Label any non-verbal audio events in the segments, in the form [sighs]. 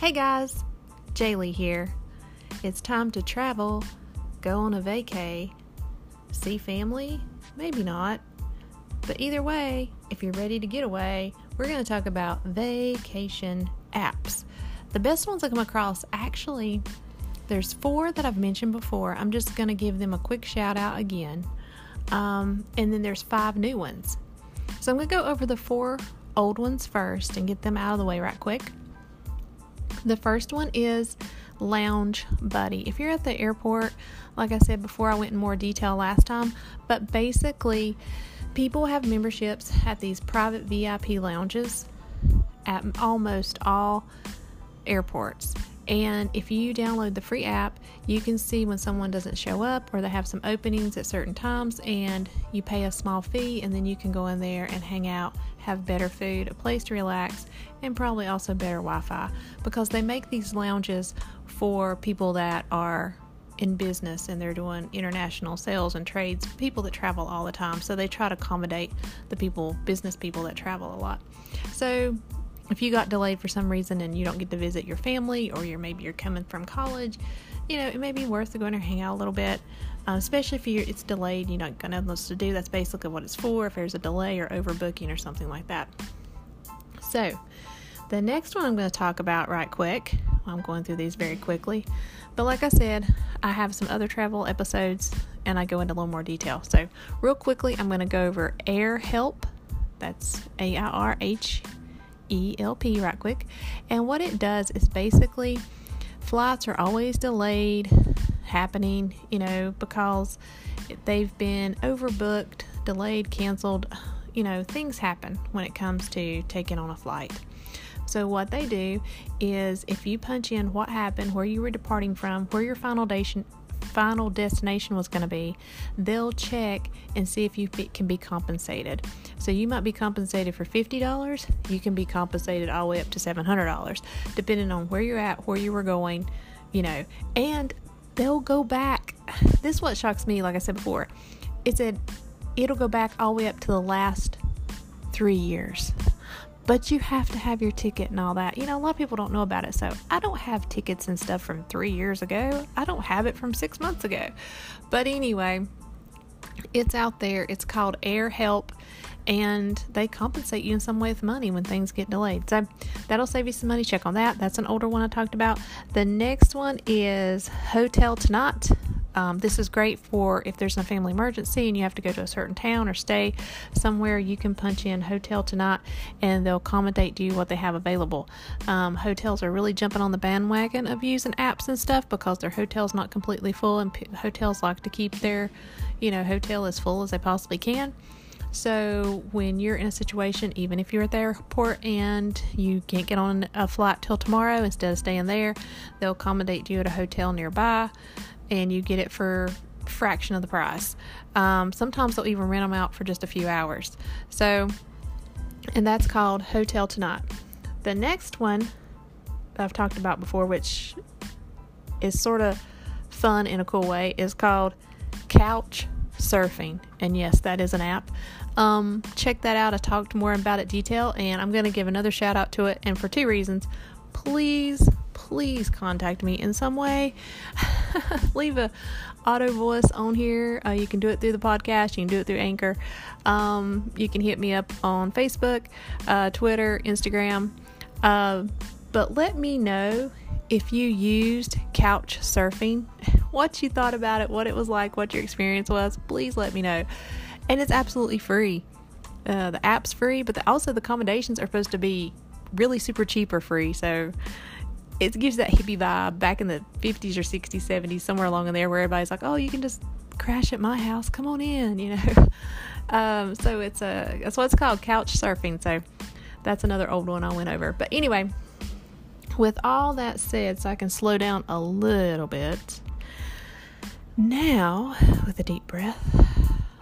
Hey guys, Jaylee here. It's time to travel, go on a vacay, see family, maybe not. But either way, if you're ready to get away, we're going to talk about vacation apps. The best ones I come across actually there's four that I've mentioned before. I'm just going to give them a quick shout out again. Um, and then there's five new ones. So I'm going to go over the four old ones first and get them out of the way right quick. The first one is Lounge Buddy. If you're at the airport, like I said before, I went in more detail last time, but basically, people have memberships at these private VIP lounges at almost all airports. And if you download the free app, you can see when someone doesn't show up or they have some openings at certain times, and you pay a small fee, and then you can go in there and hang out, have better food, a place to relax, and probably also better Wi Fi because they make these lounges for people that are in business and they're doing international sales and trades, people that travel all the time. So they try to accommodate the people, business people that travel a lot. So if you got delayed for some reason and you don't get to visit your family or you're maybe you're coming from college you know it may be worth to hang out a little bit uh, especially if you're, it's delayed you're not going to have much to do that's basically what it's for if there's a delay or overbooking or something like that so the next one i'm going to talk about right quick i'm going through these very quickly but like i said i have some other travel episodes and i go into a little more detail so real quickly i'm going to go over air help. that's a-i-r-h ELP right quick. And what it does is basically flights are always delayed happening, you know, because they've been overbooked, delayed, canceled. You know, things happen when it comes to taking on a flight. So, what they do is if you punch in what happened, where you were departing from, where your final destination final destination was going to be, they'll check and see if you can be compensated. So you might be compensated for $50, you can be compensated all the way up to $700, depending on where you're at, where you were going, you know, and they'll go back. [sighs] This is what shocks me, like I said before. It said it'll go back all the way up to the last three years but you have to have your ticket and all that. You know, a lot of people don't know about it. So I don't have tickets and stuff from three years ago. I don't have it from six months ago. But anyway, it's out there. It's called Air Help, and they compensate you in some way with money when things get delayed. So that'll save you some money. Check on that. That's an older one I talked about. The next one is Hotel Tonight. Um, this is great for if there's a family emergency and you have to go to a certain town or stay somewhere. You can punch in hotel tonight and they'll accommodate you what they have available. Um, hotels are really jumping on the bandwagon of using apps and stuff because their hotel's not completely full, and p- hotels like to keep their, you know, hotel as full as they possibly can. So when you're in a situation, even if you're at the airport and you can't get on a flight till tomorrow, instead of staying there, they'll accommodate you at a hotel nearby and you get it for fraction of the price. Um, sometimes they'll even rent them out for just a few hours. So, and that's called Hotel Tonight. The next one I've talked about before, which is sort of fun in a cool way, is called Couch Surfing. And yes, that is an app. Um, check that out. I talked more about it detail, and I'm going to give another shout out to it, and for two reasons. Please, please contact me in some way. [laughs] Leave a auto voice on here. Uh, you can do it through the podcast. You can do it through Anchor. Um, you can hit me up on Facebook, uh, Twitter, Instagram. Uh, but let me know if you used couch surfing, [laughs] what you thought about it, what it was like, what your experience was. Please let me know. And it's absolutely free. Uh, the app's free, but the, also the accommodations are supposed to be really super cheap or free. So it gives that hippie vibe back in the 50s or 60s, 70s, somewhere along in there where everybody's like, oh, you can just crash at my house. Come on in, you know. [laughs] um, so it's a that's what it's called, couch surfing. So that's another old one I went over. But anyway, with all that said, so I can slow down a little bit. Now, with a deep breath,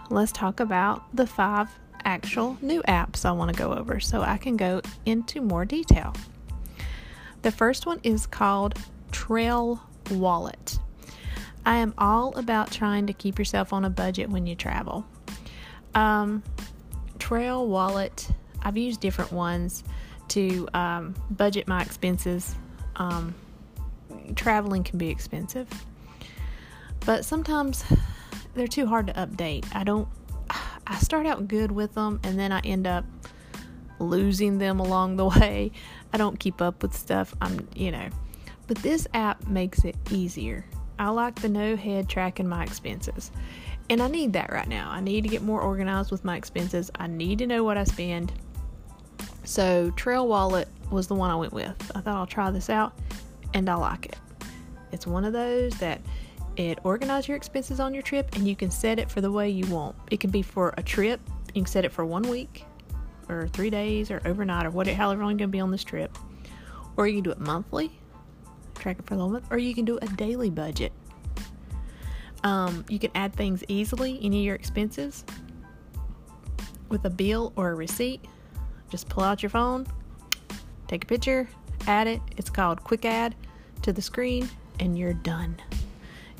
let's talk about the five actual new apps I want to go over so I can go into more detail. The first one is called Trail Wallet. I am all about trying to keep yourself on a budget when you travel. Um, Trail Wallet, I've used different ones to um, budget my expenses Um, traveling can be expensive, but sometimes they're too hard to update. I don't, I start out good with them and then I end up losing them along the [laughs] way. I don't keep up with stuff. I'm, you know, but this app makes it easier. I like the no head tracking my expenses. And I need that right now. I need to get more organized with my expenses. I need to know what I spend. So, Trail Wallet was the one I went with. I thought I'll try this out and I like it. It's one of those that it organizes your expenses on your trip and you can set it for the way you want. It can be for a trip, you can set it for one week or three days or overnight or whatever, however long you're going to be on this trip. Or you can do it monthly, track it for a little month, or you can do a daily budget. Um, you can add things easily, any of your expenses, with a bill or a receipt. Just pull out your phone, take a picture, add it. It's called Quick Add to the screen, and you're done.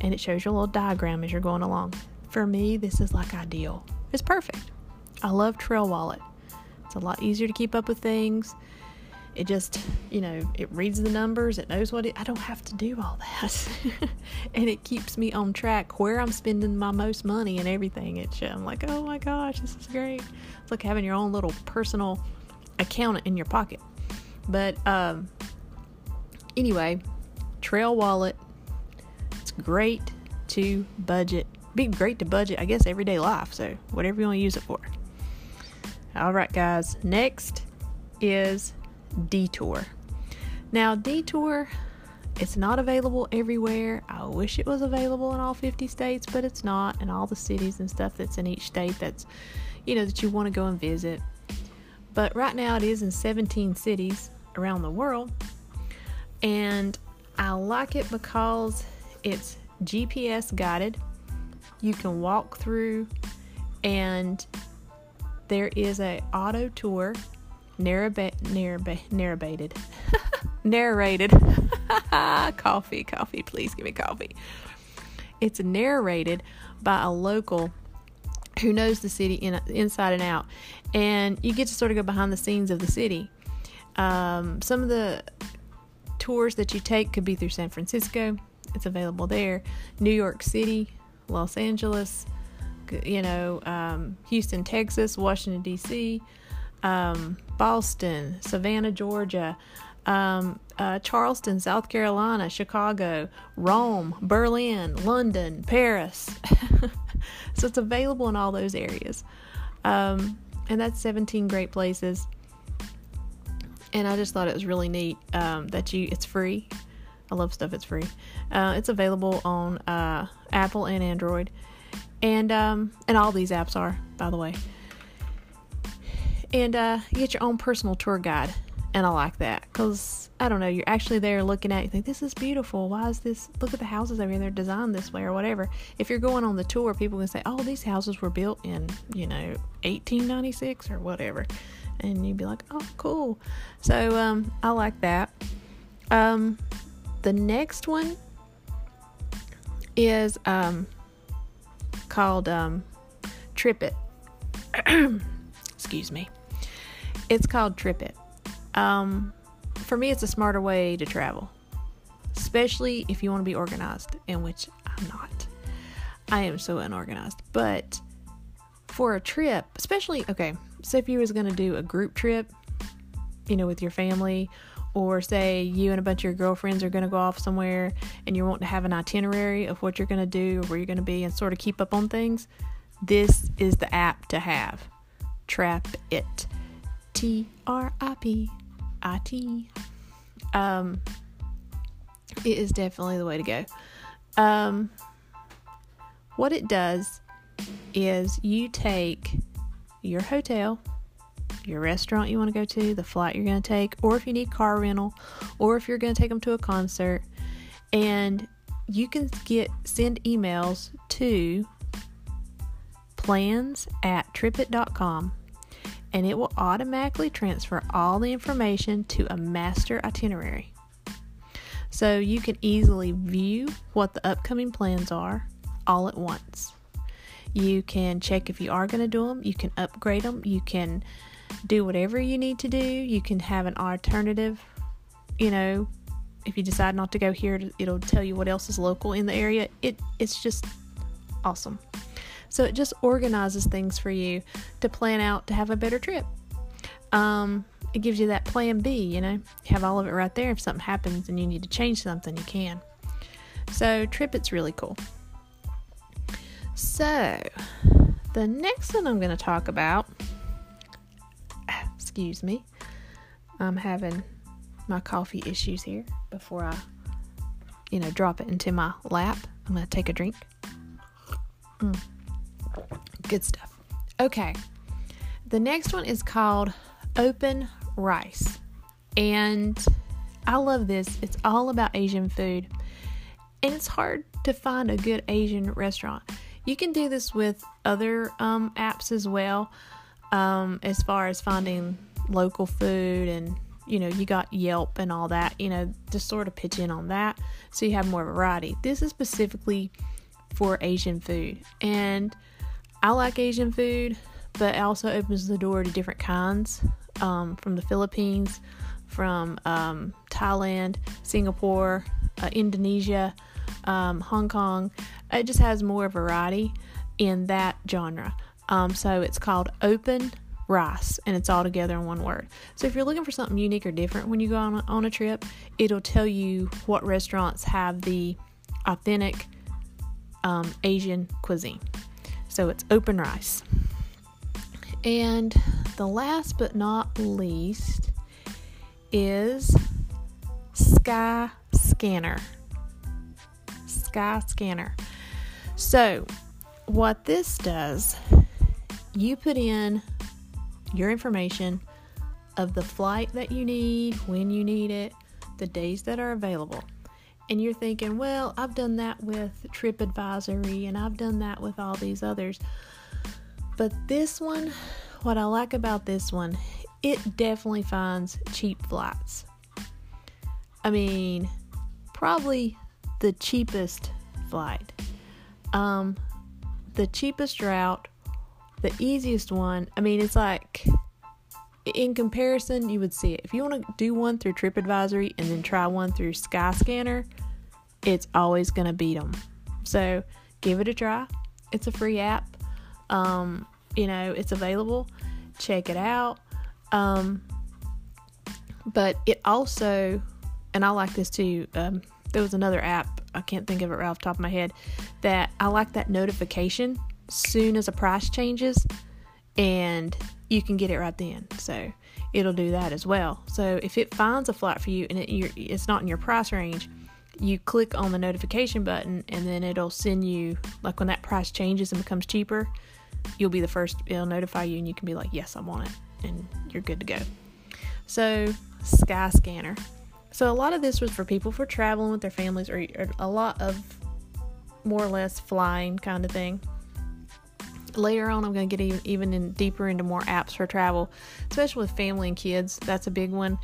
And it shows you a little diagram as you're going along. For me, this is like ideal. It's perfect. I love Trail Wallet. It's a lot easier to keep up with things. It just, you know, it reads the numbers, it knows what it, I don't have to do all that. [laughs] and it keeps me on track where I'm spending my most money and everything. It's, I'm like, oh my gosh, this is great. It's like having your own little personal accountant in your pocket. But um, anyway, Trail Wallet, it's great to budget. Be great to budget, I guess, everyday life. So, whatever you want to use it for. All right, guys. Next is Detour. Now, Detour, it's not available everywhere. I wish it was available in all 50 states, but it's not. And all the cities and stuff that's in each state that's, you know, that you want to go and visit. But right now it is in 17 cities around the world. And I like it because it's GPS guided. You can walk through and there is a auto tour narraba- [laughs] narrated narrated. [laughs] Coffee coffee please give me coffee. It's narrated by a local who knows the city in, inside and out. And you get to sort of go behind the scenes of the city. Um, some of the tours that you take could be through san francisco. It's available there. New york city los angeles you know um, houston texas washington d.c um, Boston, Savannah, Georgia, um, uh, Charleston, South Carolina, Chicago, Rome, Berlin, London, Paris. [laughs] so it's available in all those areas. Um, and that's 17 great places. And I just thought it was really neat um, that you it's free. I love stuff it's free. Uh, it's available on uh, Apple and Android, and um, and all these apps are, by the way and uh, you get your own personal tour guide. And I like that because I don't know, you're actually there looking at you think, this is beautiful. Why is this? Look at the houses over here, they're designed this way or whatever. If you're going on the tour, people can say, oh, these houses were built in, you know, 1896 or whatever. And you'd be like, oh, cool. So um, I like that. Um, the next one is um, called um, TripIt. [clears throat] Excuse me. It's called TripIt. Um, for me, it's a smarter way to travel, especially if you want to be organized, in which I'm not. I am so unorganized. But for a trip, especially, okay, so if you was going to do a group trip, you know, with your family, or say you and a bunch of your girlfriends are going to go off somewhere and you want to have an itinerary of what you're going to do or where you're going to be and sort of keep up on things, this is the app to have. Trap It. T R I P I T. Um, it is definitely the way to go. Um, what it does is you take your hotel, your restaurant you want to go to, the flight you're going to take, or if you need car rental, or if you're going to take them to a concert, and you can get send emails to plans at tripit.com and it will automatically transfer all the information to a master itinerary. So you can easily view what the upcoming plans are all at once. You can check if you are going to do them, you can upgrade them, you can do whatever you need to do, you can have an alternative, you know, if you decide not to go here, it'll tell you what else is local in the area. It it's just awesome. So it just organizes things for you to plan out to have a better trip. Um, it gives you that plan B, you know, you have all of it right there. If something happens and you need to change something, you can. So, TripIt's really cool. So, the next one I'm going to talk about, excuse me, I'm having my coffee issues here before I, you know, drop it into my lap. I'm going to take a drink. Mm. Good stuff. Okay. The next one is called Open Rice. And I love this. It's all about Asian food. And it's hard to find a good Asian restaurant. You can do this with other um, apps as well, um, as far as finding local food and you know, you got Yelp and all that, you know, just sort of pitch in on that so you have more variety. This is specifically for Asian food. And I like Asian food, but it also opens the door to different kinds um, from the Philippines, from um, Thailand, Singapore, uh, Indonesia, um, Hong Kong. It just has more variety in that genre. Um, so it's called Open Rice, and it's all together in one word. So if you're looking for something unique or different when you go on a, on a trip, it'll tell you what restaurants have the authentic um, Asian cuisine. So it's open rice. And the last but not least is Sky Scanner. Sky Scanner. So, what this does, you put in your information of the flight that you need, when you need it, the days that are available and you're thinking, well, I've done that with TripAdvisory and I've done that with all these others. But this one, what I like about this one, it definitely finds cheap flights. I mean, probably the cheapest flight. Um, the cheapest route, the easiest one. I mean, it's like in comparison, you would see it. If you want to do one through TripAdvisory and then try one through Skyscanner, it's always going to beat them. So give it a try. It's a free app. Um, you know, it's available. Check it out. Um, but it also, and I like this too. Um, there was another app, I can't think of it right off the top of my head, that I like that notification soon as a price changes and you can get it right then. So it'll do that as well. So if it finds a flight for you and it, it's not in your price range, you click on the notification button and then it'll send you like when that price changes and becomes cheaper, you'll be the first. It'll notify you and you can be like, "Yes, I want it," and you're good to go. So Skyscanner. So a lot of this was for people for traveling with their families or, or a lot of more or less flying kind of thing later on i'm going to get even in deeper into more apps for travel especially with family and kids. That's a big one.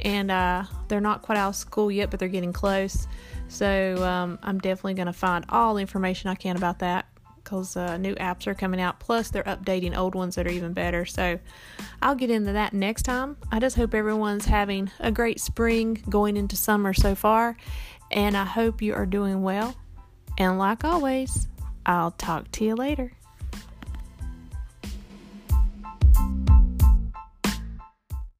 And uh, they're not quite out of school yet but they're getting close. So um, i'm definitely going to find all the information i can about that because uh, new apps are coming out plus they're updating old ones that are even better. So i'll get into that next time. I just hope everyone's having a great spring going into summer so far and i hope you are doing well. And like always i'll talk to you later